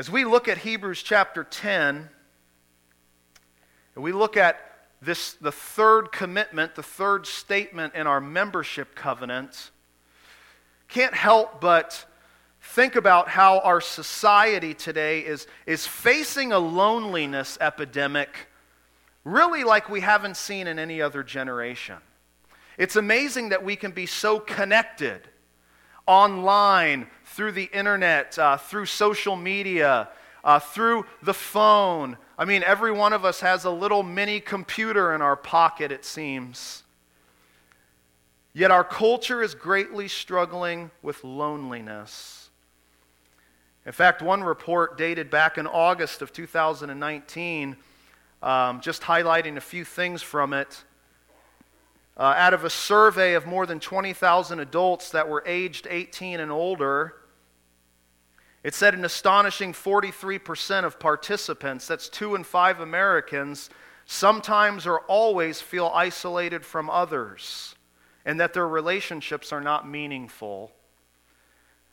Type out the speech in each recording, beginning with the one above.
As we look at Hebrews chapter 10, and we look at this, the third commitment, the third statement in our membership covenant, can't help but think about how our society today is, is facing a loneliness epidemic really like we haven't seen in any other generation. It's amazing that we can be so connected online, through the internet, uh, through social media, uh, through the phone. I mean, every one of us has a little mini computer in our pocket, it seems. Yet our culture is greatly struggling with loneliness. In fact, one report dated back in August of 2019, um, just highlighting a few things from it. Uh, out of a survey of more than 20,000 adults that were aged 18 and older, it said an astonishing 43% of participants, that's two in five Americans, sometimes or always feel isolated from others and that their relationships are not meaningful.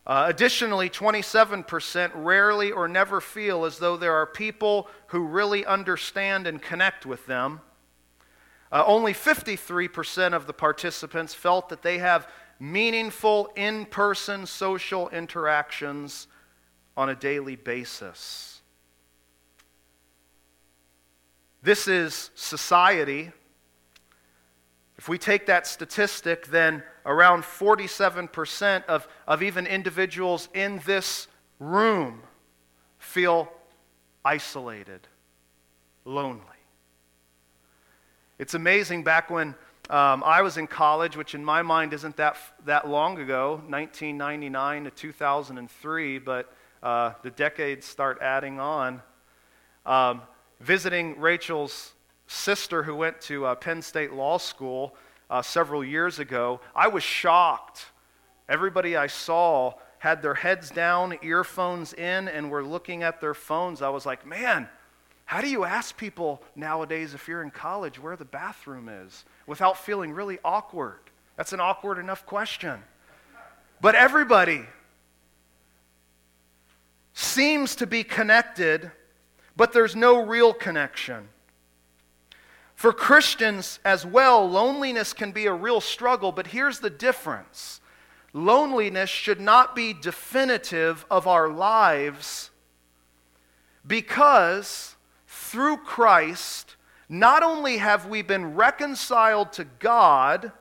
Uh, additionally, 27% rarely or never feel as though there are people who really understand and connect with them. Uh, only 53% of the participants felt that they have meaningful in person social interactions on a daily basis. This is society. If we take that statistic, then around 47% of, of even individuals in this room feel isolated, lonely. It's amazing back when um, I was in college, which in my mind isn't that, that long ago, 1999 to 2003, but uh, the decades start adding on. Um, visiting Rachel's sister, who went to uh, Penn State Law School uh, several years ago, I was shocked. Everybody I saw had their heads down, earphones in, and were looking at their phones. I was like, man, how do you ask people nowadays if you're in college where the bathroom is without feeling really awkward? That's an awkward enough question. But everybody seems to be connected, but there's no real connection. For Christians as well, loneliness can be a real struggle, but here's the difference loneliness should not be definitive of our lives because through Christ, not only have we been reconciled to God,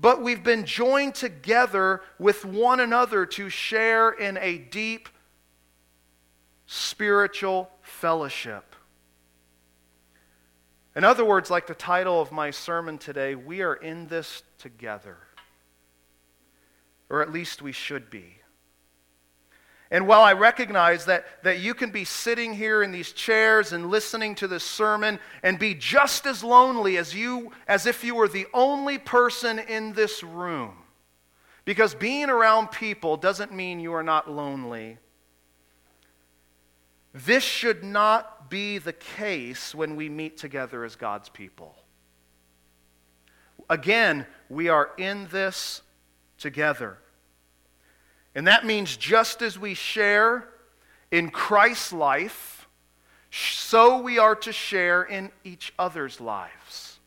but we've been joined together with one another to share in a deep spiritual fellowship. In other words, like the title of my sermon today, we are in this together. Or at least we should be. And while I recognize that, that you can be sitting here in these chairs and listening to this sermon and be just as lonely as you as if you were the only person in this room. Because being around people doesn't mean you are not lonely. This should not be the case when we meet together as God's people. Again, we are in this together. And that means just as we share in Christ's life, so we are to share in each other's lives.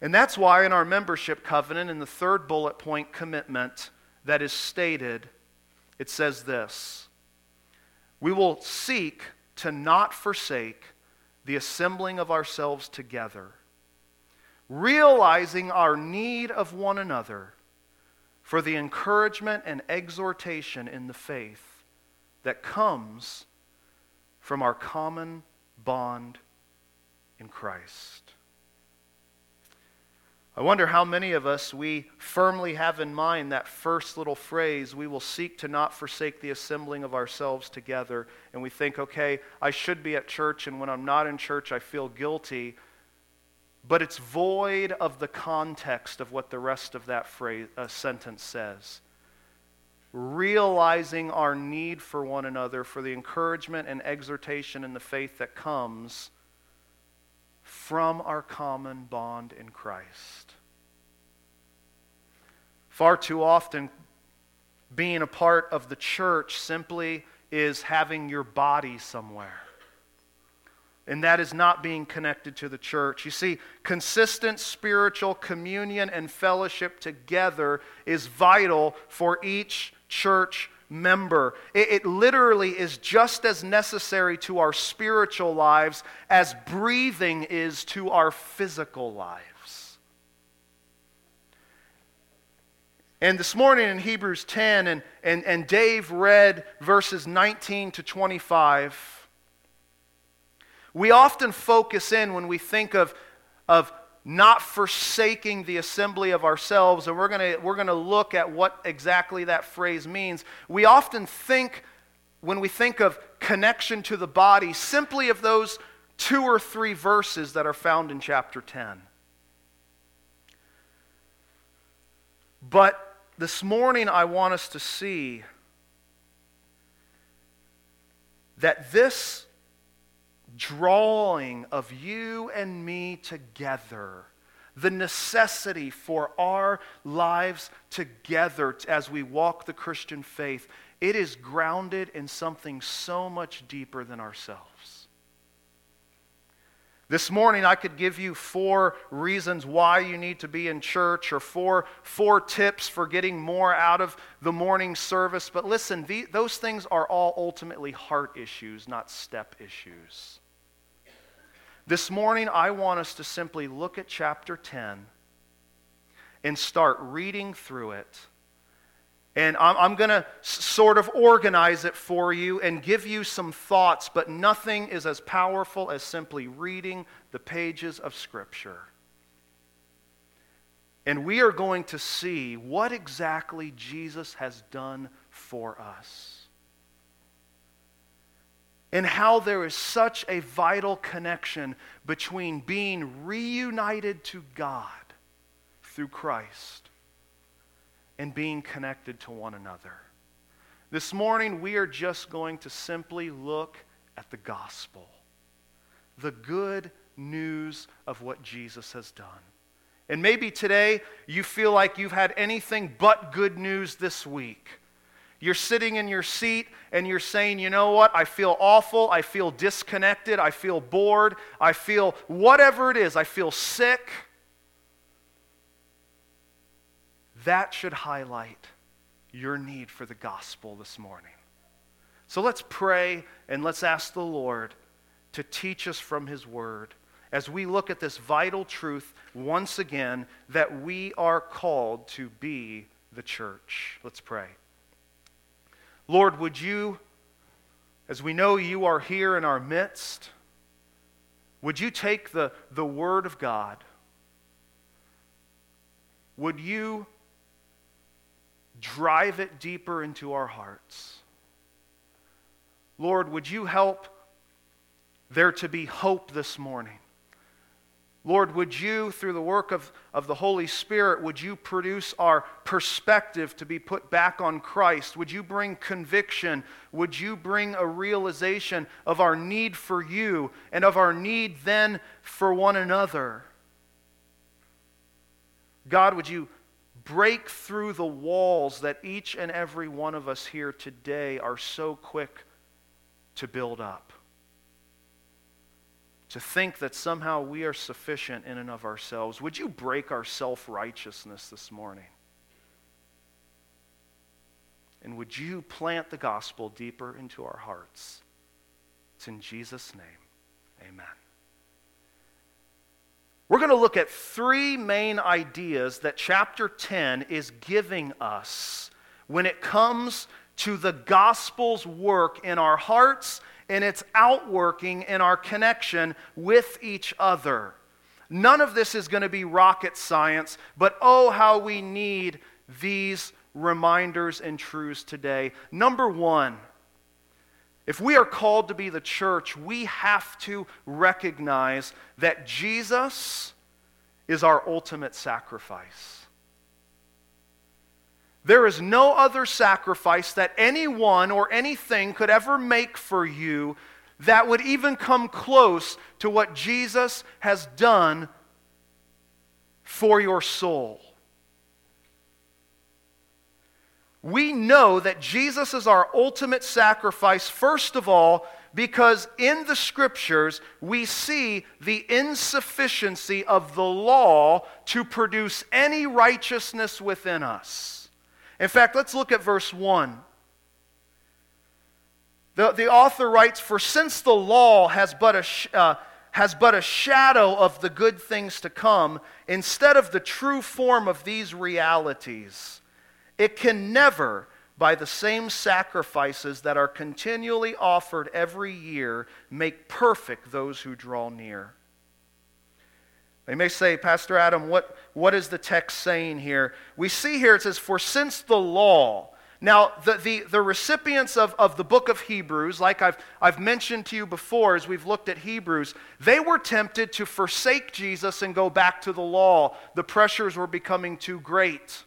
And that's why in our membership covenant, in the third bullet point commitment that is stated, it says this We will seek to not forsake the assembling of ourselves together, realizing our need of one another for the encouragement and exhortation in the faith that comes from our common bond in Christ. I wonder how many of us we firmly have in mind that first little phrase, we will seek to not forsake the assembling of ourselves together. And we think, okay, I should be at church, and when I'm not in church, I feel guilty but it's void of the context of what the rest of that phrase, uh, sentence says. Realizing our need for one another, for the encouragement and exhortation in the faith that comes from our common bond in Christ. Far too often, being a part of the church simply is having your body somewhere. And that is not being connected to the church. You see, consistent spiritual communion and fellowship together is vital for each church member. It, it, literally is just as necessary to our spiritual lives as breathing is to our physical lives. And this morning in Hebrews 10, and, and, and Dave read verses 19 to 25. We often focus in when we think of, of not forsaking the assembly of ourselves, and we're going we're going to look at what exactly that phrase means. We often think, when we think of connection to the body, simply of those two or three verses that are found in chapter 10. But this morning, I want us to see that this drawing of you and me together, the necessity for our lives together as we walk the Christian faith, it is grounded in something so much deeper than ourselves. This morning, I could give you four reasons why you need to be in church or four, four tips for getting more out of the morning service. But listen, the, those things are all ultimately heart issues, not step issues. This morning, I want us to simply look at chapter 10 and start reading through it and I'm, I'm going to sort of organize it for you and give you some thoughts, but nothing is as powerful as simply reading the pages of Scripture. And we are going to see what exactly Jesus has done for us. And how there is such a vital connection between being reunited to God through Christ and being connected to one another. This morning, we are just going to simply look at the gospel, the good news of what Jesus has done. And maybe today you feel like you've had anything but good news this week. You're sitting in your seat and you're saying, you know what? I feel awful. I feel disconnected. I feel bored. I feel whatever it is. I feel sick. That should highlight your need for the gospel this morning. So let's pray and let's ask the Lord to teach us from His Word as we look at this vital truth once again that we are called to be the church. Let's pray. Lord, would you, as we know you are here in our midst, would you take the, the Word of God? Would you drive it deeper into our hearts. Lord, would you help there to be hope this morning? Lord, would you, through the work of, of the Holy Spirit, would you produce our perspective to be put back on Christ? Would you bring conviction? Would you bring a realization of our need for you and of our need then for one another? God, would you break through the walls that each and every one of us here today are so quick to build up. To think that somehow we are sufficient in and of ourselves. Would you break our self righteousness this morning? And would you plant the gospel deeper into our hearts? It's in Jesus' name. Amen. We're going to look at three main ideas that chapter 10 is giving us when it comes to the gospel's work in our hearts and its outworking in our connection with each other. None of this is going to be rocket science, but oh, how we need these reminders and truths today. Number one, if we are called to be the church, we have to recognize that Jesus is our ultimate sacrifice. There is no other sacrifice that anyone or anything could ever make for you that would even come close to what Jesus has done for your soul. we know that Jesus is our ultimate sacrifice, first of all, because in the scriptures we see the insufficiency of the law to produce any righteousness within us. In fact, let's look at verse 1. The, the author writes, For since the law has but, a, uh, has but a shadow of the good things to come, instead of the true form of these realities, it can never, by the same sacrifices that are continually offered every year, make perfect those who draw near. They may say, Pastor Adam, what, what is the text saying here? We see here it says, For since the law, now, the, the, the, recipients of, of the book of Hebrews, like I've, I've mentioned to you before as we've looked at Hebrews, they were tempted to forsake Jesus and go back to the law. The pressures were becoming too great.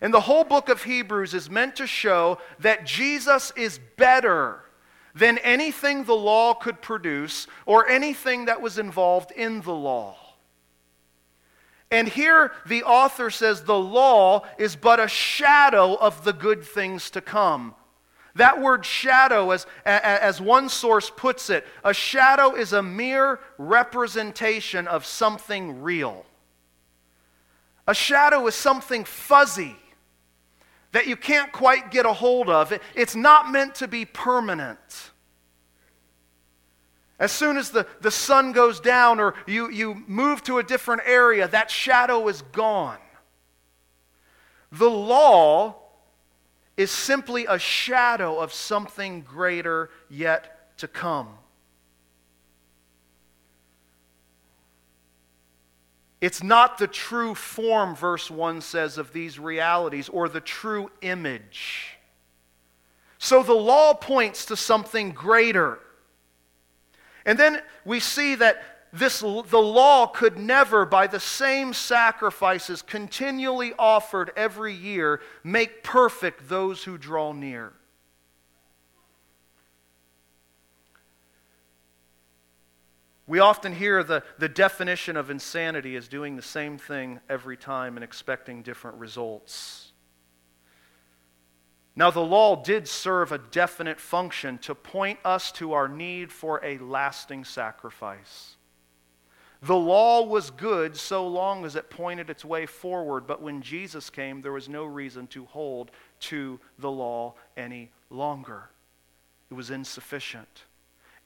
And the whole book of Hebrews is meant to show that Jesus is better than anything the law could produce or anything that was involved in the law. And here the author says the law is but a shadow of the good things to come. That word shadow, as, as one source puts it, a shadow is a mere representation of something real. A shadow is something fuzzy that you can't quite get a hold of. It's not meant to be permanent. As soon as the, the sun goes down or you, you move to a different area, that shadow is gone. The law is simply a shadow of something greater yet to come. It's not the true form, verse 1 says, of these realities or the true image. So the law points to something greater. And then we see that this, the law could never, by the same sacrifices continually offered every year, make perfect those who draw near. We often hear the, the definition of insanity as doing the same thing every time and expecting different results. Now, the law did serve a definite function to point us to our need for a lasting sacrifice. The law was good so long as it pointed its way forward, but when Jesus came, there was no reason to hold to the law any longer. It was insufficient.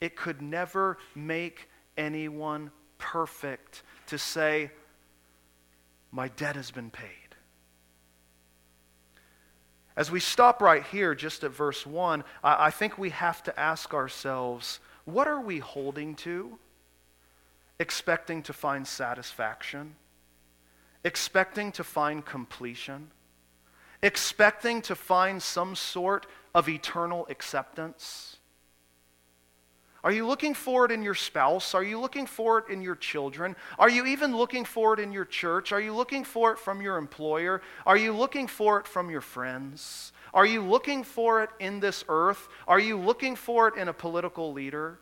It could never make anyone perfect to say, My debt has been paid. As we stop right here, just at verse 1, I, I think we have to ask ourselves what are we holding to? Expecting to find satisfaction? Expecting to find completion? Expecting to find some sort of eternal acceptance? Are you looking for it in your spouse? Are you looking for it in your children? Are you even looking for it in your church? Are you looking for it from your employer? Are you looking for it from your friends? Are you looking for it in this earth? Are you looking for it in a political leader?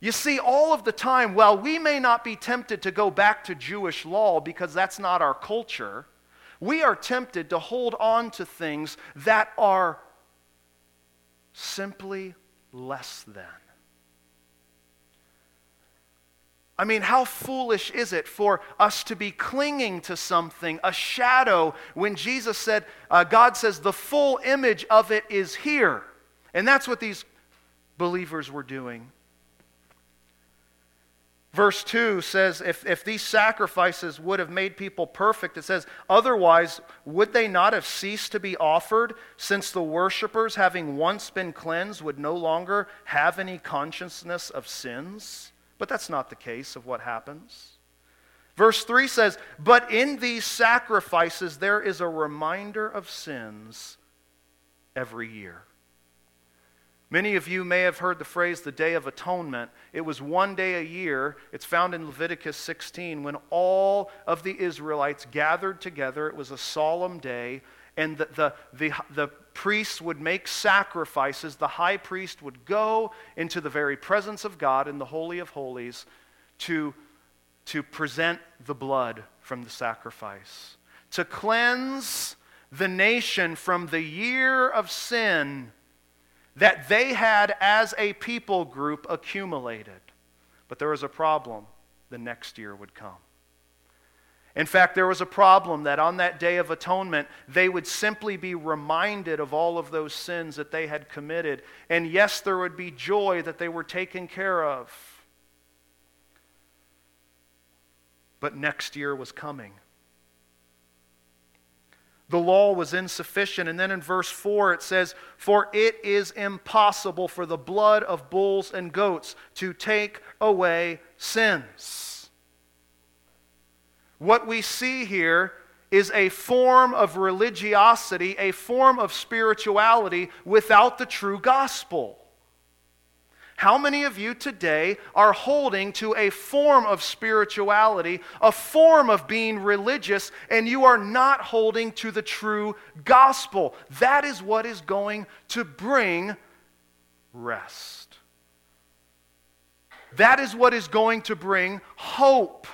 You see, all of the time, while we may not be tempted to go back to Jewish law because that's not our culture, we are tempted to hold on to things that are simply less than. I mean, how foolish is it for us to be clinging to something, a shadow, when Jesus said, uh, God says, the full image of it is here. And that's what these believers were doing. Verse 2 says, if, if these sacrifices would have made people perfect, it says, otherwise, would they not have ceased to be offered, since the worshippers, having once been cleansed, would no longer have any consciousness of sins? But that's not the case of what happens. Verse 3 says, But in these sacrifices there is a reminder of sins every year. Many of you may have heard the phrase the Day of Atonement. It was one day a year. It's found in Leviticus 16 when all of the Israelites gathered together. It was a solemn day, and the, the, the, the priests would make sacrifices. The high priest would go into the very presence of God in the Holy of Holies to, to present the blood from the sacrifice, to cleanse the nation from the year of sin that they had as a people group accumulated. But there was a problem. The next year would come. In fact, there was a problem that on that day of atonement, they would simply be reminded of all of those sins that they had committed. And yes, there would be joy that they were taken care of. But next year was coming. The law was insufficient. And then in verse 4 it says, For it is impossible for the blood of bulls and goats to take away sins. What we see here is a form of religiosity, a form of spirituality without the true gospel. How many of you today are holding to a form of spirituality, a form of being religious, and you are not holding to the true gospel? That is what is going to bring rest. That is what is going to bring hope.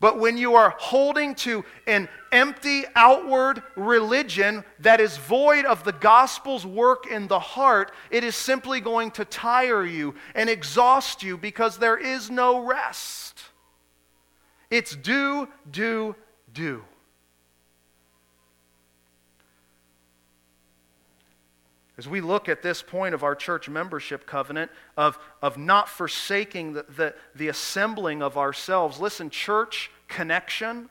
But when you are holding to an empty outward religion that is void of the gospel's work in the heart, it is simply going to tire you and exhaust you because there is no rest. It's do, do, do. As we look at this point of our church membership covenant, of, of not forsaking the, the, the assembling of ourselves, listen, church connection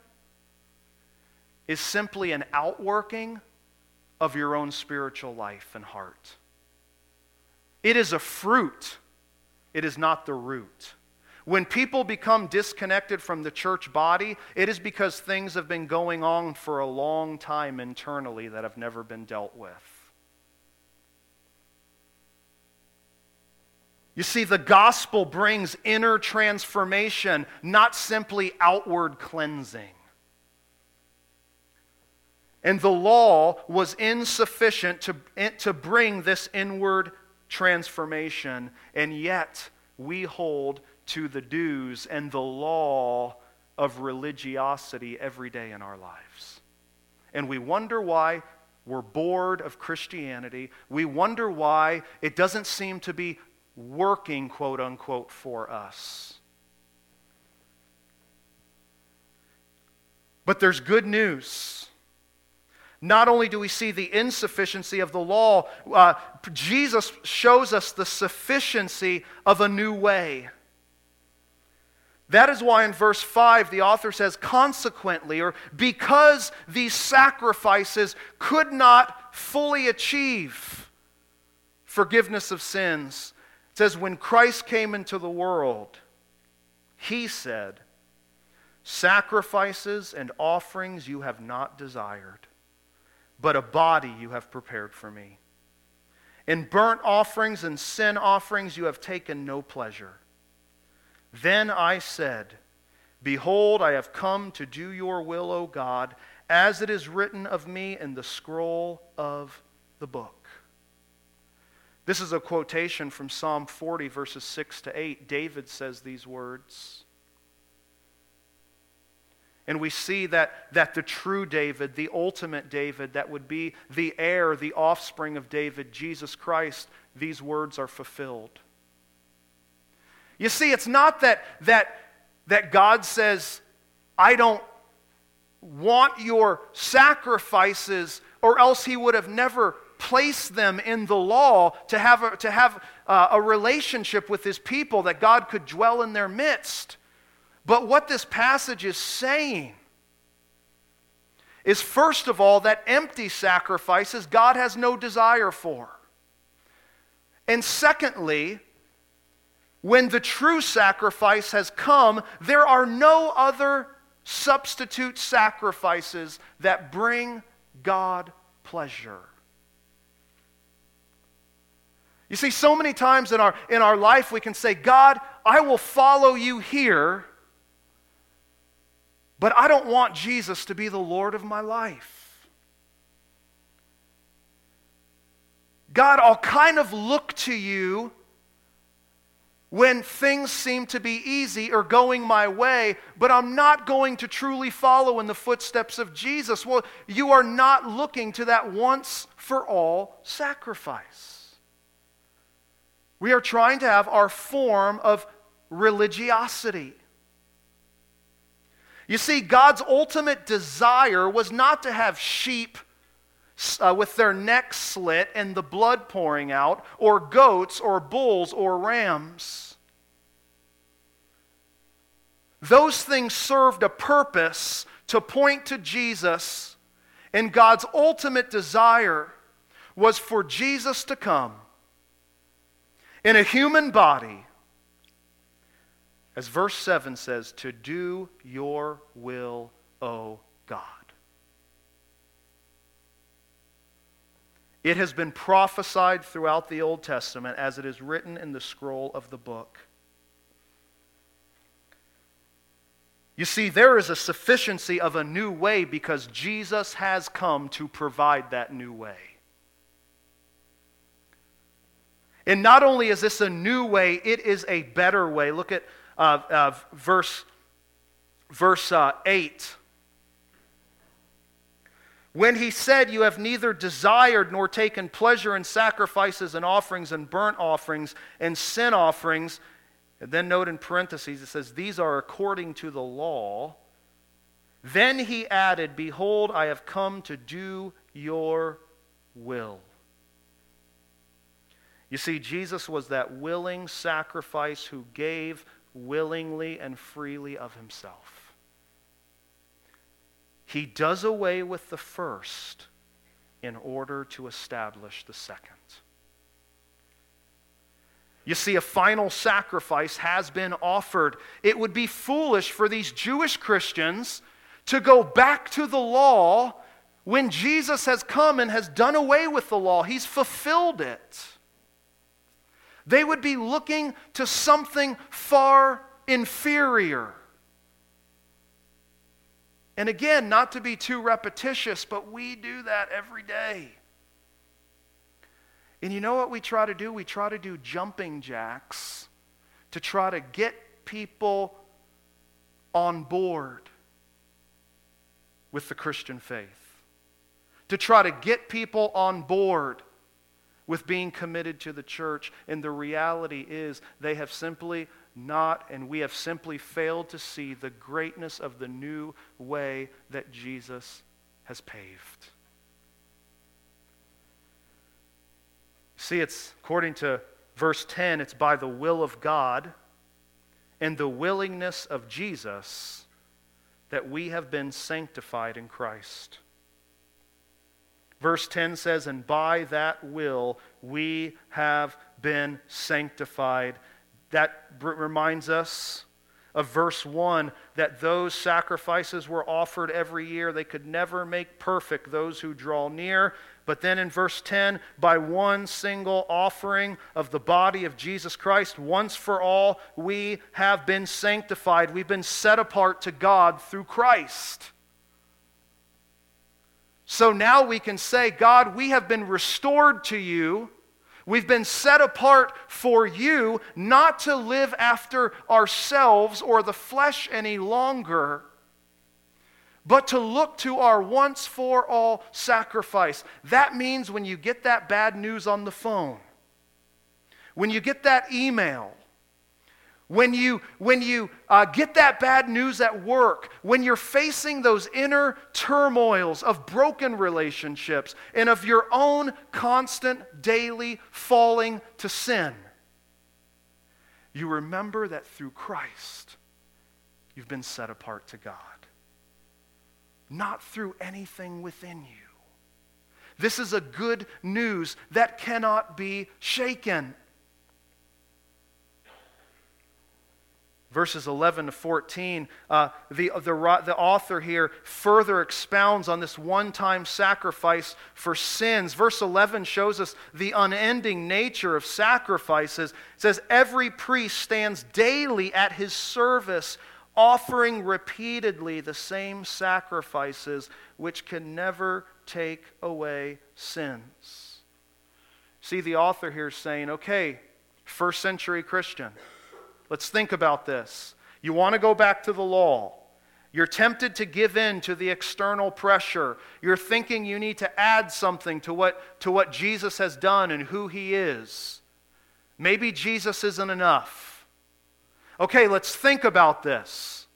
is simply an outworking of your own spiritual life and heart. It is a fruit, it is not the root. When people become disconnected from the church body, it is because things have been going on for a long time internally that have never been dealt with. You see, the gospel brings inner transformation, not simply outward cleansing. And the law was insufficient to, to bring this inward transformation, and yet we hold to the dues and the law of religiosity every day in our lives. And we wonder why we're bored of Christianity. We wonder why it doesn't seem to be working, quote unquote, for us. But there's good news. Not only do we see the insufficiency of the law, uh, Jesus shows us the sufficiency of a new way. That is why in verse 5 the author says, consequently, or because these sacrifices could not fully achieve forgiveness of sins, says, When Christ came into the world, he said, Sacrifices and offerings you have not desired, but a body you have prepared for me. In burnt offerings and sin offerings you have taken no pleasure. Then I said, Behold, I have come to do your will, O God, as it is written of me in the scroll of the book. This is a quotation from Psalm 40, verses 6 to 8. David says these words. And we see that, that the true David, the ultimate David, that would be the heir, the offspring of David, Jesus Christ, these words are fulfilled. You see, it's not that, that, that God says, I don't want your sacrifices, or else he would have never place them in the law to have, a, to have uh, a relationship with his people, that God could dwell in their midst. But what this passage is saying is, first of all, that empty sacrifices God has no desire for. And secondly, when the true sacrifice has come, there are no other substitute sacrifices that bring God pleasure. You see, so many times in our, in our life we can say, God, I will follow you here, but I don't want Jesus to be the Lord of my life. God, I'll kind of look to you when things seem to be easy or going my way, but I'm not going to truly follow in the footsteps of Jesus. Well, you are not looking to that once for all sacrifice. We are trying to have our form of religiosity. You see, God's ultimate desire was not to have sheep uh, with their necks slit and the blood pouring out, or goats, or bulls, or rams. Those things served a purpose to point to Jesus, and God's ultimate desire was for Jesus to come in a human body, as verse 7 says, to do your will, O God. It has been prophesied throughout the Old Testament as it is written in the scroll of the book. You see, there is a sufficiency of a new way because Jesus has come to provide that new way. And not only is this a new way, it is a better way. Look at uh, uh, verse, verse uh, 8. When he said, You have neither desired nor taken pleasure in sacrifices and offerings and burnt offerings and sin offerings, and then note in parentheses, it says, These are according to the law. Then he added, Behold, I have come to do your will. You see, Jesus was that willing sacrifice who gave willingly and freely of himself. He does away with the first in order to establish the second. You see, a final sacrifice has been offered. It would be foolish for these Jewish Christians to go back to the law when Jesus has come and has done away with the law. He's fulfilled it. They would be looking to something far inferior. And again, not to be too repetitious, but we do that every day. And you know what we try to do? We try to do jumping jacks to try to get people on board with the Christian faith, to try to get people on board with being committed to the church. And the reality is, they have simply not, and we have simply failed to see the greatness of the new way that Jesus has paved. See, it's according to verse 10, it's by the will of God and the willingness of Jesus that we have been sanctified in Christ. Verse 10 says, And by that will we have been sanctified that reminds us of verse 1 that those sacrifices were offered every year. They could never make perfect those who draw near. But then in verse 10, by one single offering of the body of Jesus Christ, once for all, we have been sanctified. We've been set apart to God through Christ. So now we can say, God, we have been restored to you We've been set apart for you not to live after ourselves or the flesh any longer, but to look to our once for all sacrifice. That means when you get that bad news on the phone, when you get that email, when you, when you uh, get that bad news at work, when you're facing those inner turmoils of broken relationships and of your own constant daily falling to sin, you remember that through Christ, you've been set apart to God, not through anything within you. This is a good news that cannot be shaken. Verses 11 to 14, uh, the, the, the author here further expounds on this one time sacrifice for sins. Verse 11 shows us the unending nature of sacrifices. It says, Every priest stands daily at his service, offering repeatedly the same sacrifices which can never take away sins. See, the author here saying, okay, first century Christian Let's think about this. You want to go back to the law. You're tempted to give in to the external pressure. You're thinking you need to add something to what, to what Jesus has done and who he is. Maybe Jesus isn't enough. Okay, let's think about this.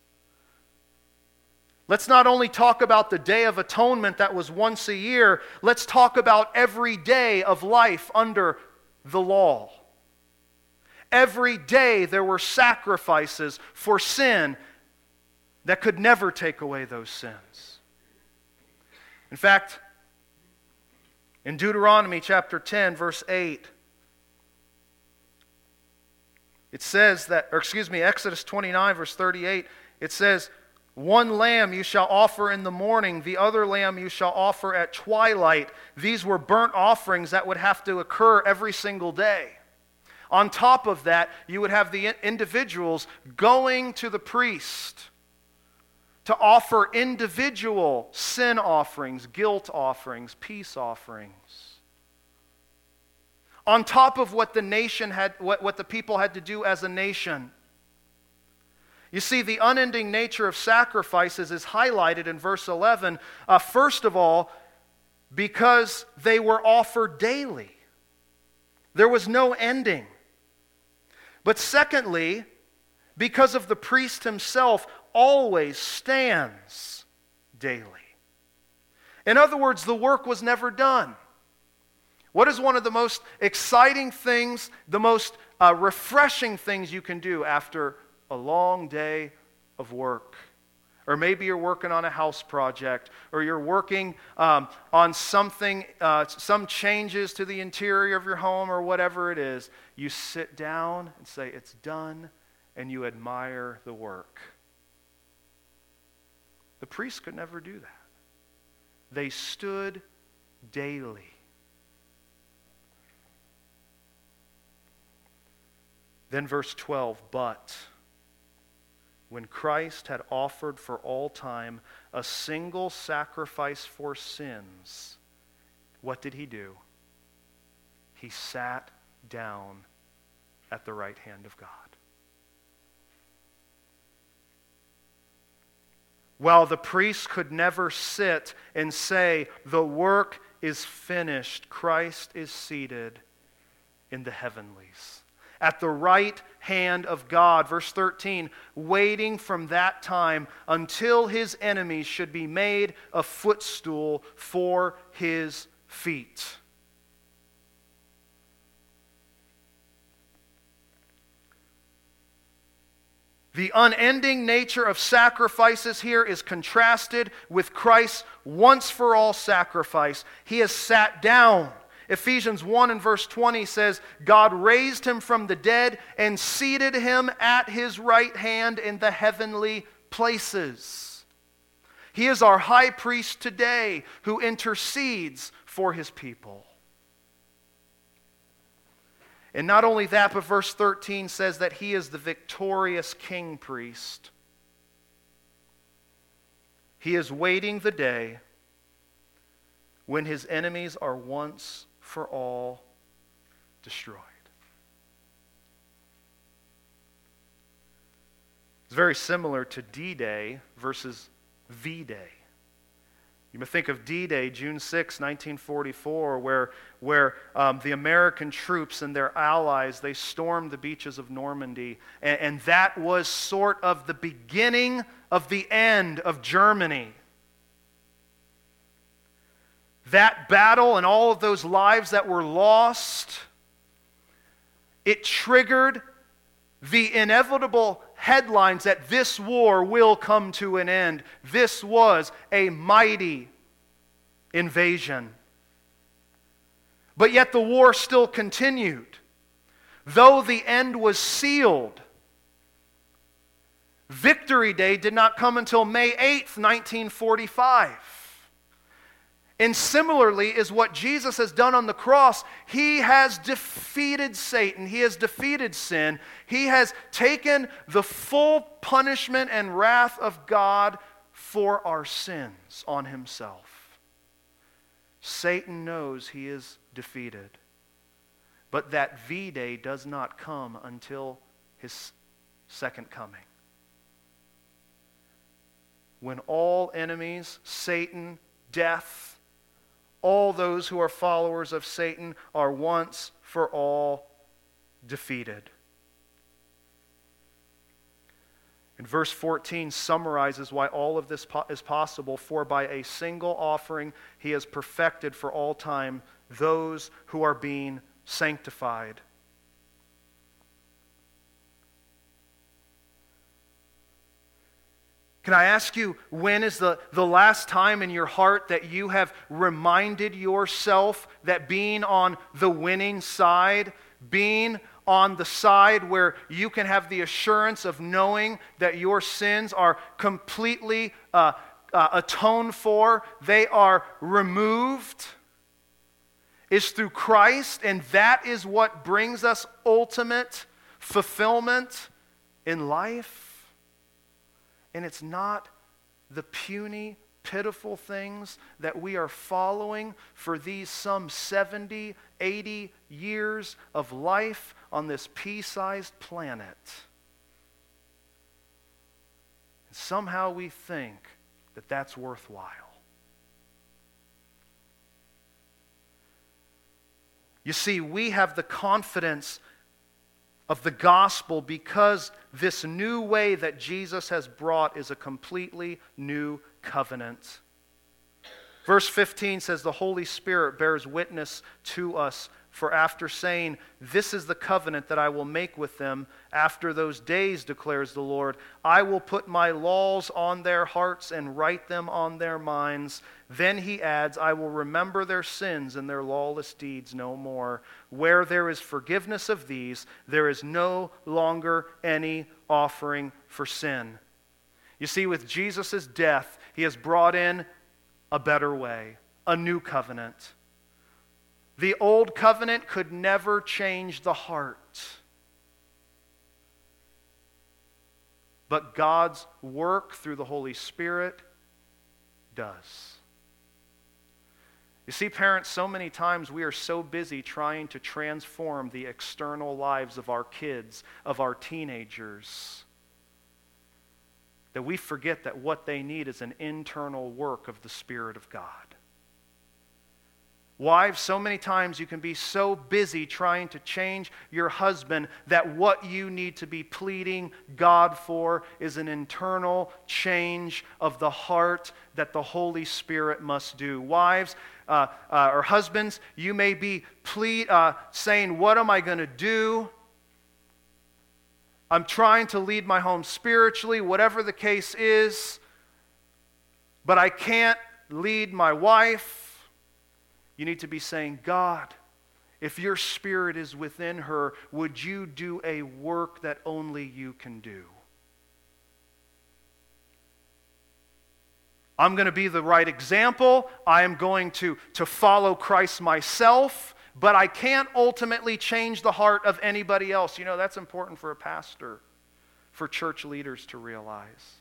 Let's not only talk about the Day of Atonement that was once a year, let's talk about every day of life under the law. Every day there were sacrifices for sin that could never take away those sins. In fact, in Deuteronomy chapter 10, verse 8, it says that, or excuse me, Exodus 29, verse 38, it says, One lamb you shall offer in the morning, the other lamb you shall offer at twilight. These were burnt offerings that would have to occur every single day. On top of that, you would have the individuals going to the priest to offer individual sin offerings, guilt offerings, peace offerings. On top of what the nation had, what, what the people had to do as a nation. You see, the unending nature of sacrifices is highlighted in verse 11. Uh, first of all, because they were offered daily, there was no ending. But secondly, because of the priest himself always stands daily. In other words, the work was never done. What is one of the most exciting things, the most uh, refreshing things you can do after a long day of work? Or maybe you're working on a house project, or you're working um, on something, uh, some changes to the interior of your home, or whatever it is. You sit down and say, It's done, and you admire the work. The priests could never do that. They stood daily. Then, verse 12, but when Christ had offered for all time a single sacrifice for sins, what did he do? He sat down at the right hand of God. While the priest could never sit and say, The work is finished, Christ is seated in the heavenlies. At the right hand of God. Verse 13, waiting from that time until his enemies should be made a footstool for his feet. The unending nature of sacrifices here is contrasted with Christ's once for all sacrifice. He has sat down. Ephesians 1 and verse 20 says, God raised him from the dead and seated him at his right hand in the heavenly places. He is our high priest today who intercedes for his people. And not only that, but verse 13 says that he is the victorious king priest. He is waiting the day when his enemies are once for all destroyed. It's very similar to D Day versus V Day. You may think of D Day, June 6, 1944, where, where um, the American troops and their allies, they stormed the beaches of Normandy. And, and that was sort of the beginning of the end of Germany. That battle and all of those lives that were lost, it triggered the inevitable headlines that this war will come to an end. This was a mighty invasion. But yet the war still continued. Though the end was sealed, Victory Day did not come until May 8th, 1945. And similarly, is what Jesus has done on the cross. He has defeated Satan, he has defeated sin, he has taken the full punishment and wrath of God for our sins on himself. Satan knows he is defeated. But that V Day does not come until his second coming. When all enemies, Satan, death, all those who are followers of Satan are once for all defeated. And verse 14 summarizes why all of this po- is possible. For by a single offering, he has perfected for all time those who are being sanctified. Can I ask you, when is the, the last time in your heart that you have reminded yourself that being on the winning side, being on the side where you can have the assurance of knowing that your sins are completely uh, uh, atoned for, they are removed, is through Christ, and that is what brings us ultimate fulfillment in life. And it's not the puny pitiful things that we are following for these some 70, 80 years of life on this pea sized planet. And somehow we think that that's worthwhile. You see, we have the confidence of the gospel because this new way that Jesus has brought is a completely new covenant. Verse 15 says, The Holy Spirit bears witness to us. For after saying, This is the covenant that I will make with them after those days, declares the Lord, I will put my laws on their hearts and write them on their minds. Then he adds, I will remember their sins and their lawless deeds no more. Where there is forgiveness of these, there is no longer any offering for sin. You see, with Jesus' death, he has brought in a better way, a new covenant. The old covenant could never change the heart. But God's work through the Holy Spirit does. You see, parents, so many times we are so busy trying to transform the external lives of our kids, of our teenagers, that we forget that what they need is an internal work of the Spirit of God. Wives, so many times you can be so busy trying to change your husband that what you need to be pleading God for is an internal change of the heart that the Holy Spirit must do. Wives uh, uh, or husbands, you may be plead, uh, saying, What am I going to do? I'm trying to lead my home spiritually, whatever the case is, but I can't lead my wife. You need to be saying, God, if your spirit is within her, would you do a work that only you can do? I'm going to be the right example. I am going to, to follow Christ myself but I can't ultimately change the heart of anybody else. You know, that's important for a pastor, for church leaders to realize.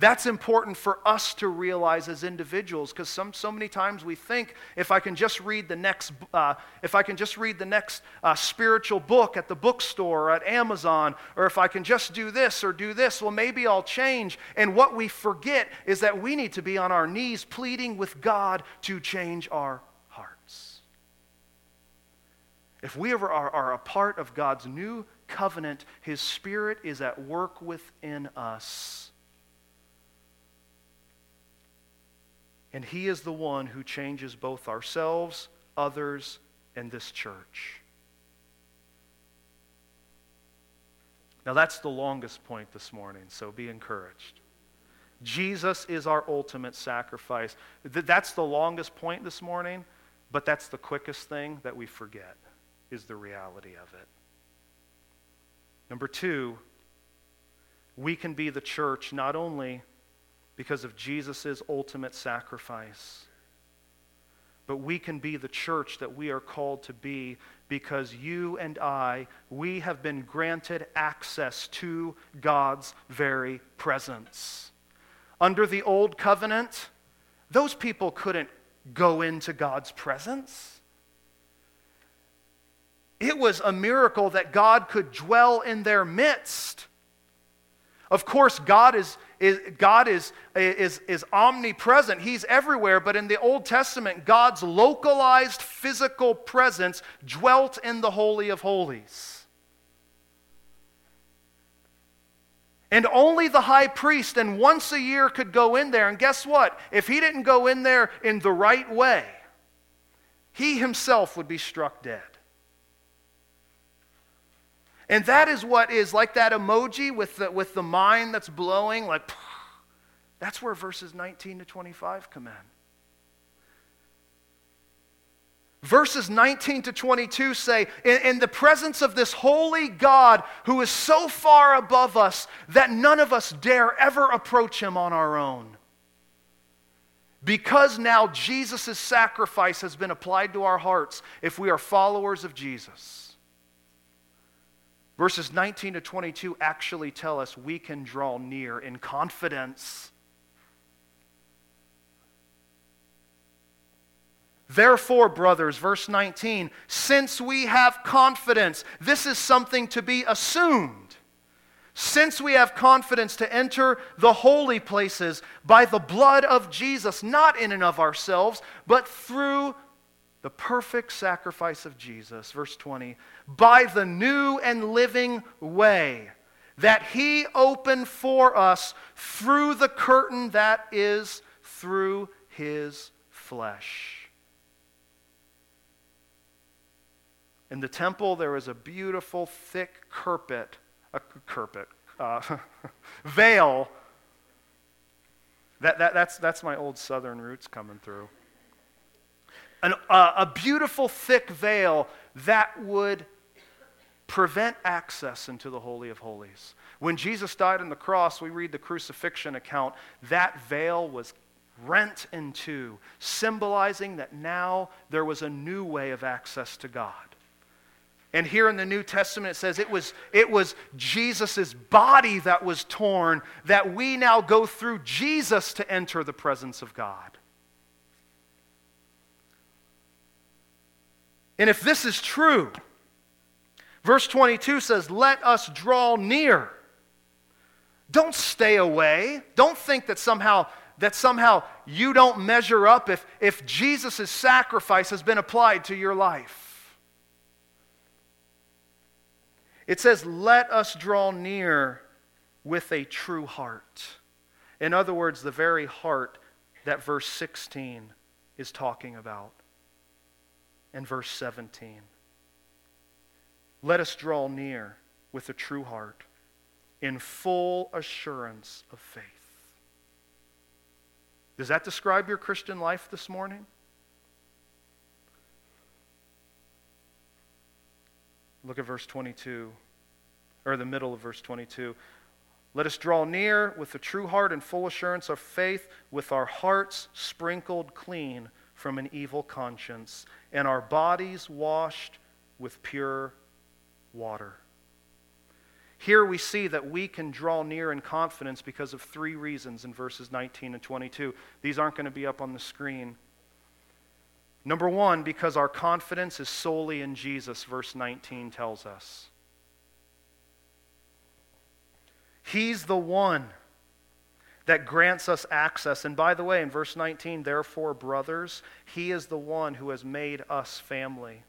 That's important for us to realize as individuals because so many times we think if I can just read the next, uh, if I can just read the next uh, spiritual book at the bookstore or at Amazon, or if I can just do this or do this, well, maybe I'll change. And what we forget is that we need to be on our knees pleading with God to change our hearts. if we ever are, are a part of God's new covenant, His Spirit is at work within us. And He is the one who changes both ourselves, others, and this church. Now, that's the longest point this morning, so be encouraged. Jesus is our ultimate sacrifice. That's the longest point this morning, but that's the quickest thing that we forget is the reality of it. Number two, we can be the church not only because of Jesus' ultimate sacrifice, but we can be the church that we are called to be because you and I, we have been granted access to God's very presence. Under the old covenant, those people couldn't go into God's presence. It was a miracle that God could dwell in their midst. Of course, God is, is, God is, is, is omnipresent. He's everywhere. But in the Old Testament, God's localized physical presence dwelt in the Holy of Holies. And only the high priest, and once a year, could go in there. And guess what? If he didn't go in there in the right way, he himself would be struck dead. And that is what is like that emoji with the, with the mind that's blowing, like, that's where verses 19 to 25 come in. Verses 19 to 22 say, in, in, the presence of this holy God who is so far above us that none of us dare ever approach him on our own. Because now Jesus' sacrifice has been applied to our hearts if we are followers of Jesus. Verses 19 to 22 actually tell us we can draw near in confidence. Therefore, brothers, verse 19, since we have confidence, this is something to be assumed. Since we have confidence to enter the holy places by the blood of Jesus, not in and of ourselves, but through the perfect sacrifice of Jesus, verse 20, by the new and living way that he opened for us through the curtain that is through his flesh. In the temple, there was a beautiful, thick carpet, a carpet, uh, veil. That, that, that's, that's my old southern roots coming through an, uh, a beautiful thick veil that would prevent access into the Holy of Holies. When Jesus died on the cross, we read the crucifixion account, that veil was rent in two, symbolizing that now there was a new way of access to God. And here in the New Testament, it says it was, it was Jesus' body that was torn, that we now go through Jesus to enter the presence of God. And if this is true, verse 22 says, Let us draw near. Don't stay away. Don't think that somehow that somehow you don't measure up if, if Jesus' sacrifice has been applied to your life. It says, Let us draw near with a true heart. In other words, the very heart that verse 16 is talking about and verse 17. Let us draw near with a true heart in full assurance of faith. Does that describe your Christian life this morning? Look at verse 22, or the middle of verse 22. Let us draw near with a true heart and full assurance of faith, with our hearts sprinkled clean from an evil conscience, and our bodies washed with pure water. Here we see that we can draw near in confidence because of three reasons in verses 19 and 22. These aren't going to be up on the screen. Number one, because our confidence is solely in Jesus, verse 19 tells us. He's the one that grants us access. And by the way, in verse 19, therefore, brothers, he is the one who has made us family.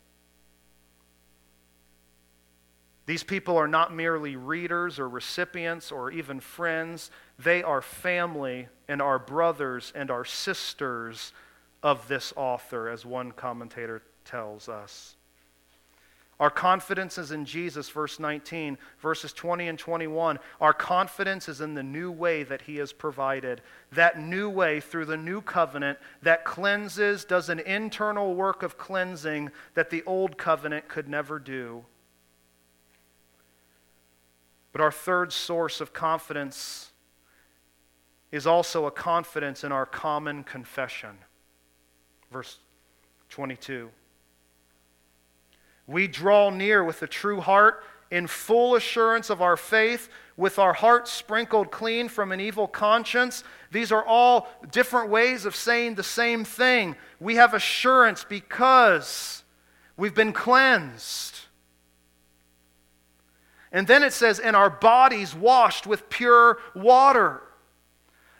These people are not merely readers or recipients or even friends. They are family and our brothers and our sisters of this author, as one commentator tells us. Our confidence is in Jesus, verse 19. Verses 20 and 21. Our confidence is in the new way that He has provided. That new way through the new covenant that cleanses, does an internal work of cleansing that the old covenant could never do. But our third source of confidence is also a confidence in our common confession. Verse 22. We draw near with a true heart in full assurance of our faith, with our hearts sprinkled clean from an evil conscience. These are all different ways of saying the same thing. We have assurance because we've been cleansed. And then it says, and our bodies washed with pure water.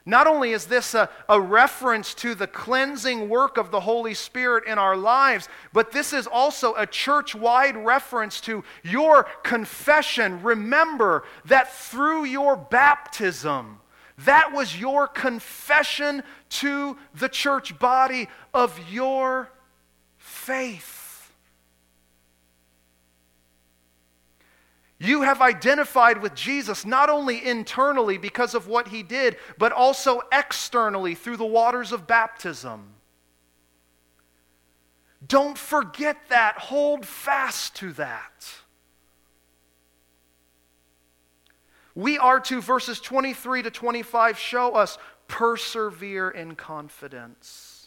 Not only is this a, a, reference to the cleansing work of the Holy Spirit in our lives, but this is also a church wide reference to your confession. Remember that through your baptism, that was your confession to the church body of your faith. You have identified with Jesus not only internally because of what he did, but also externally through the waters of baptism. Don't forget that. Hold fast to that. We are to, verses 23 to 25 show us, persevere in confidence.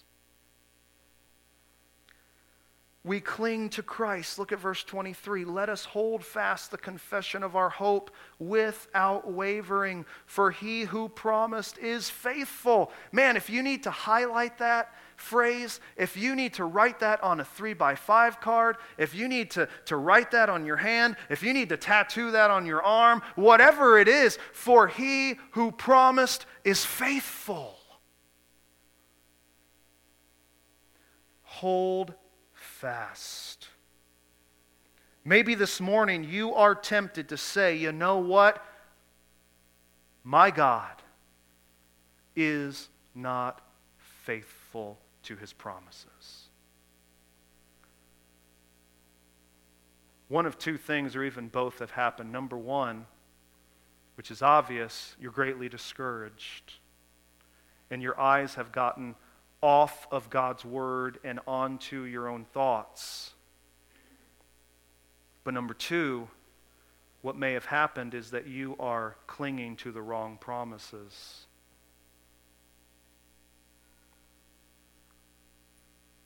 We cling to Christ. Look at verse 23. Let us hold fast the confession of our hope without wavering, for he who promised is faithful. Man, if you need to highlight that phrase, if you need to write that on a three by five card, if you need to, to write that on your hand, if you need to tattoo that on your arm, whatever it is, for he who promised is faithful. Hold fast. Maybe this morning you are tempted to say, you know what? My God is not faithful to his promises. One of two things, or even both, have happened. Number one, which is obvious, you're greatly discouraged, and your eyes have gotten off of God's word and onto your own thoughts. But number two, what may have happened is that you are clinging to the wrong promises.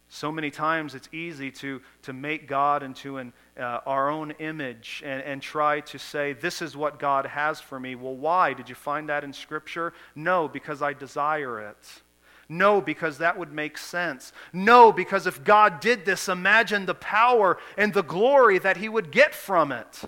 So many times it's easy to, to make God into an, uh, our own image and, and try to say, This is what God has for me. Well, why? Did you find that in Scripture? No, because I desire it. No, because that would make sense. No, because if God did this, imagine the power and the glory that he would get from it.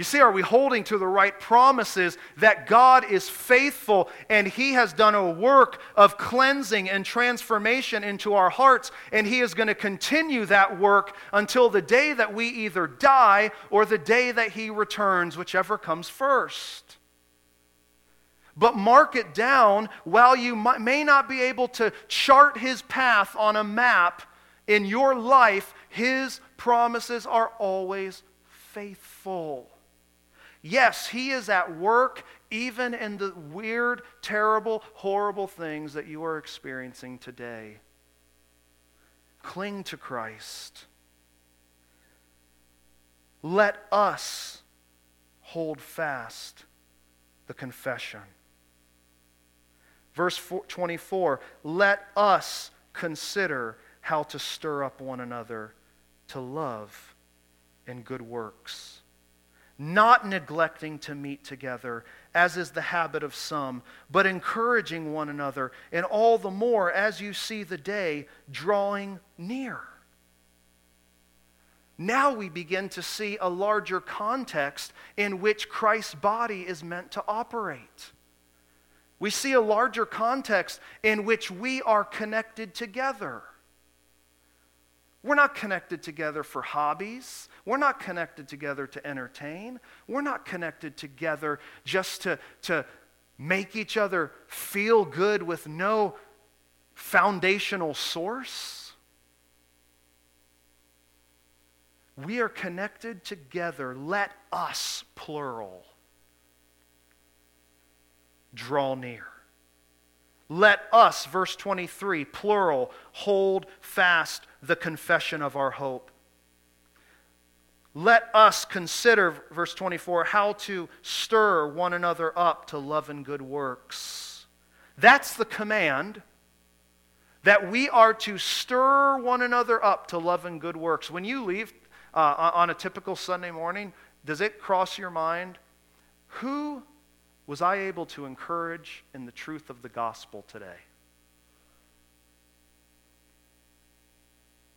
You see, are we holding to the right promises that God is faithful and He has done a work of cleansing and transformation into our hearts, and He is going to continue that work until the day that we either die or the day that He returns, whichever comes first? But mark it down while you may not be able to chart his path on a map in your life, his promises are always faithful. Yes, he is at work even in the weird, terrible, horrible things that you are experiencing today. Cling to Christ. Let us hold fast the confession. Verse 24 Let us consider how to stir up one another to love and good works, not neglecting to meet together, as is the habit of some, but encouraging one another, and all the more as you see the day drawing near. Now we begin to see a larger context in which Christ's body is meant to operate. We see a larger context in which we are connected together. We're not connected together for hobbies. We're not connected together to entertain. We're not connected together just to, to make each other feel good with no foundational source. We are connected together. Let us, plural, draw near. Let us, verse 23, plural, hold fast the confession of our hope. Let us consider, verse 24, how to stir one another up to love and good works. That's the command that we are to stir one another up to love and good works. When you leave uh, on a typical Sunday morning, does it cross your mind? Who was I able to encourage in the truth of the gospel today?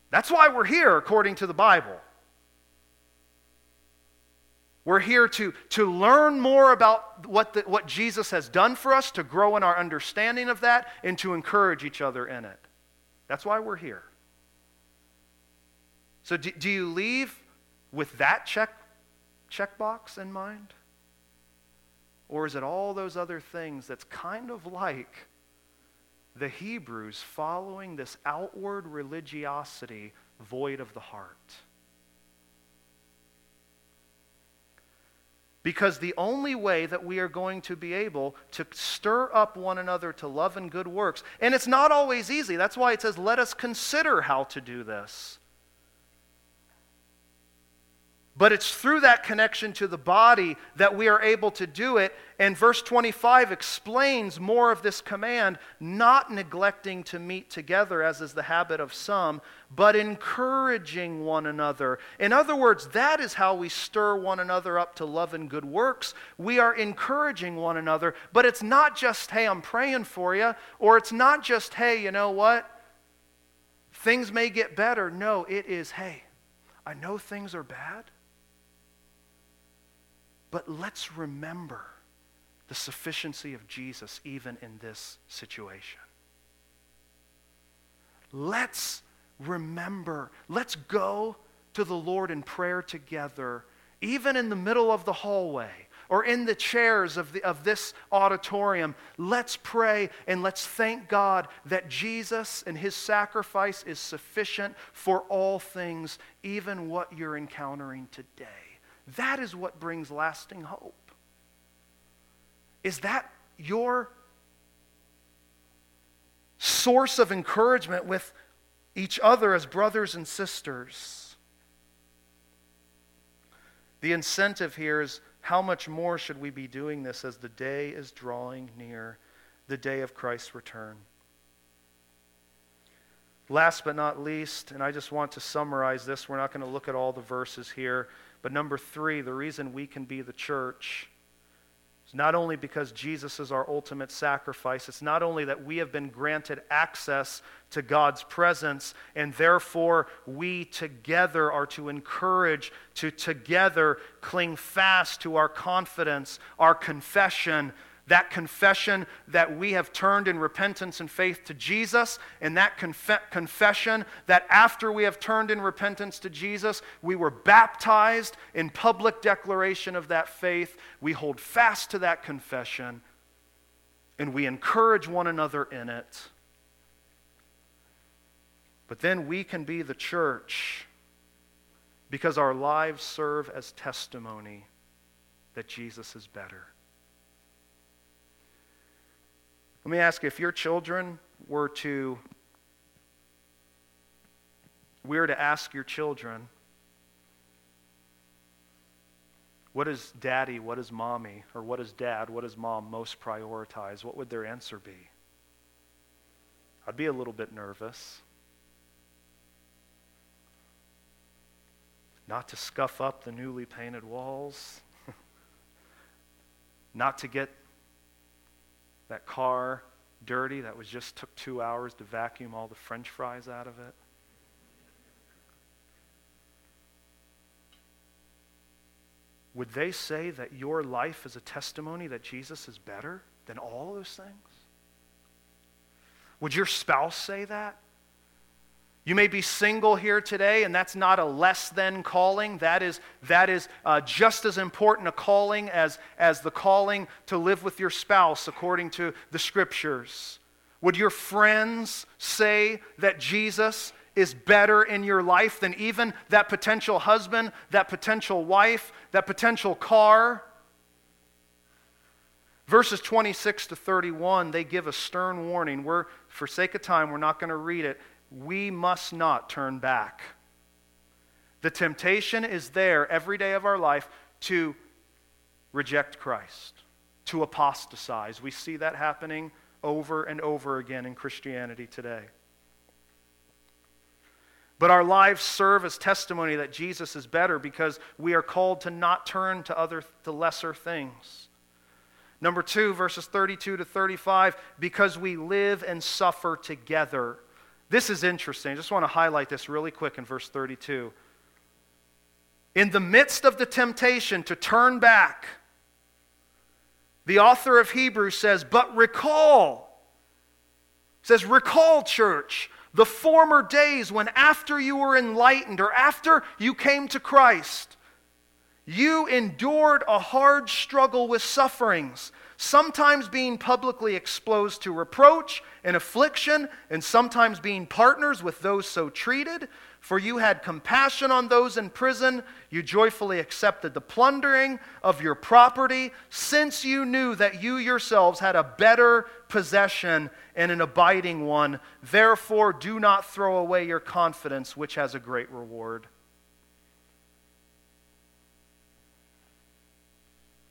That's why we're here, according to the Bible. We're here to, to learn more about what, the, what Jesus has done for us, to grow in our understanding of that, and to encourage each other in it. That's why we're here. So, do, do you leave with that check, checkbox in mind? Or is it all those other things that's kind of like the Hebrews following this outward religiosity void of the heart? Because the only way that we are going to be able to stir up one another to love and good works, and it's not always easy. That's why it says, let us consider how to do this. But it's through that connection to the body that we are able to do it. And verse 25 explains more of this command not neglecting to meet together, as is the habit of some, but encouraging one another. In other words, that is how we stir one another up to love and good works. We are encouraging one another. But it's not just, hey, I'm praying for you, or it's not just, hey, you know what? Things may get better. No, it is, hey, I know things are bad. But let's remember the sufficiency of Jesus even in this situation. Let's remember, let's go to the Lord in prayer together, even in the middle of the hallway or in the chairs of, the, of this auditorium. Let's pray and let's thank God that Jesus and his sacrifice is sufficient for all things, even what you're encountering today. That is what brings lasting hope. Is that your source of encouragement with each other as brothers and sisters? The incentive here is how much more should we be doing this as the day is drawing near, the day of Christ's return? Last but not least, and I just want to summarize this, we're not going to look at all the verses here. But number three, the reason we can be the church is not only because Jesus is our ultimate sacrifice, it's not only that we have been granted access to God's presence, and therefore we together are to encourage, to together cling fast to our confidence, our confession that confession that we have turned in repentance and faith to Jesus, and that conf- confession that after we have turned in repentance to Jesus, we were baptized in public declaration of that faith. We hold fast to that confession, and we encourage one another in it. But then we can be the church because our lives serve as testimony that Jesus is better. Let me ask you if your children were to, we were to ask your children, what is daddy, what is mommy, or what is dad, what is mom most prioritize? What would their answer be? I'd be a little bit nervous. Not to scuff up the newly painted walls, not to get that car dirty that was just took two hours to vacuum all the french fries out of it? Would they say that your life is a testimony that Jesus is better than all those things? Would your spouse say that? You may be single here today, and that's not a less than calling. That is, that is uh, just as important a calling as, as the calling to live with your spouse, according to the scriptures. Would your friends say that Jesus is better in your life than even that potential husband, that potential wife, that potential car? Verses 26 to 31, they give a stern warning. We're, for sake of time, we're not going to read it we must not turn back. The temptation is there every day of our life to reject Christ, to apostatize. We see that happening over and over again in Christianity today. But our lives serve as testimony that Jesus is better because we are called to not turn to other to lesser things. Number 2 verses 32 to 35 because we live and suffer together This is interesting. I just want to highlight this really quick in verse 32. In the midst of the temptation to turn back, the author of Hebrews says, But recall, says, Recall, church, the former days when after you were enlightened or after you came to Christ, you endured a hard struggle with sufferings, sometimes being publicly exposed to reproach and affliction, and sometimes being partners with those so treated. For you had compassion on those in prison. You joyfully accepted the plundering of your property, since you knew that you yourselves had a better possession and an abiding one. Therefore, do not throw away your confidence, which has a great reward.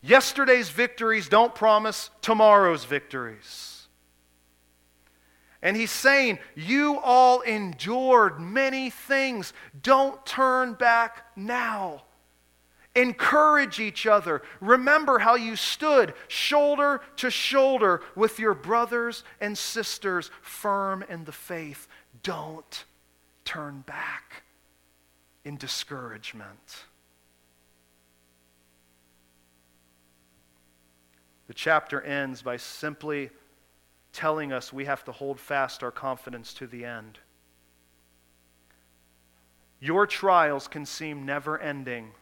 Yesterday's victories don't promise tomorrow's victories. And he's saying, You all endured many things. Don't turn back now. Encourage each other. Remember how you stood shoulder to shoulder with your brothers and sisters, firm in the faith. Don't turn back in discouragement. The chapter ends by simply telling us we have to hold fast our confidence to the end. Your trials can seem never ending.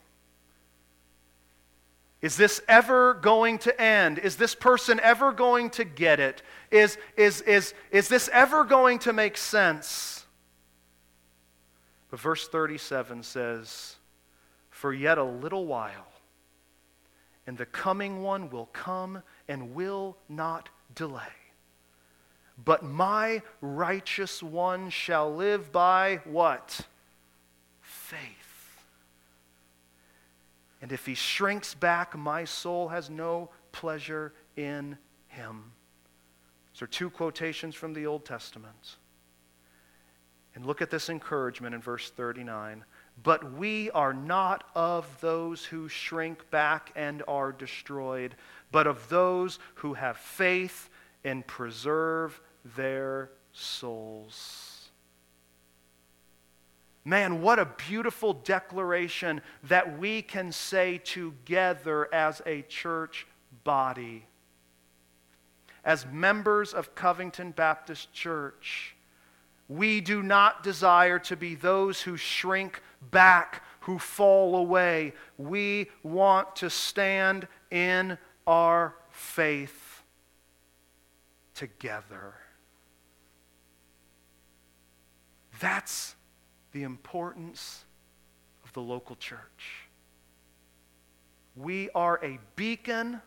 Is this ever going to end? Is this person ever going to get it? Is, is, is, is this ever going to make sense? But verse 37 says, For yet a little while, and the coming one will come and will not delay. But my righteous one shall live by what? Faith. And if he shrinks back, my soul has no pleasure in him. Are two quotations from the Old Testament. And look at this encouragement in verse 39. But we are not of those who shrink back and are destroyed, but of those who have faith and preserve their souls. Man, what a beautiful declaration that we can say together as a church body, as members of Covington Baptist Church. We do not desire to be those who shrink back, who fall away. We want to stand in our faith together. That's the importance of the local church. We are a beacon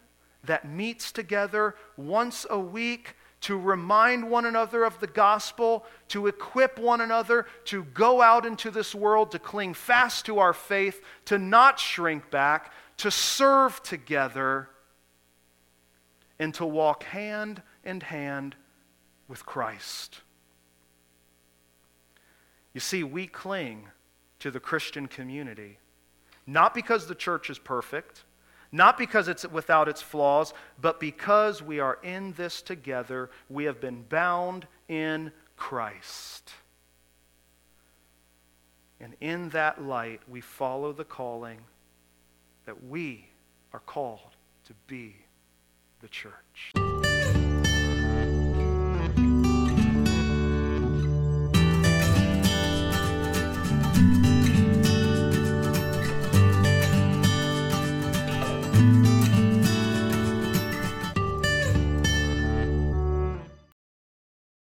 that meets together once a week to remind one another of the gospel, to equip one another to go out into this world, to cling fast to our faith, to not shrink back, to serve together, and to walk hand in hand with Christ. You see, we cling to the Christian community, not because the church is perfect, not because it's without its flaws, but because we are in this together. We have been bound in Christ. And in that light, we follow the calling that we are called to be the church.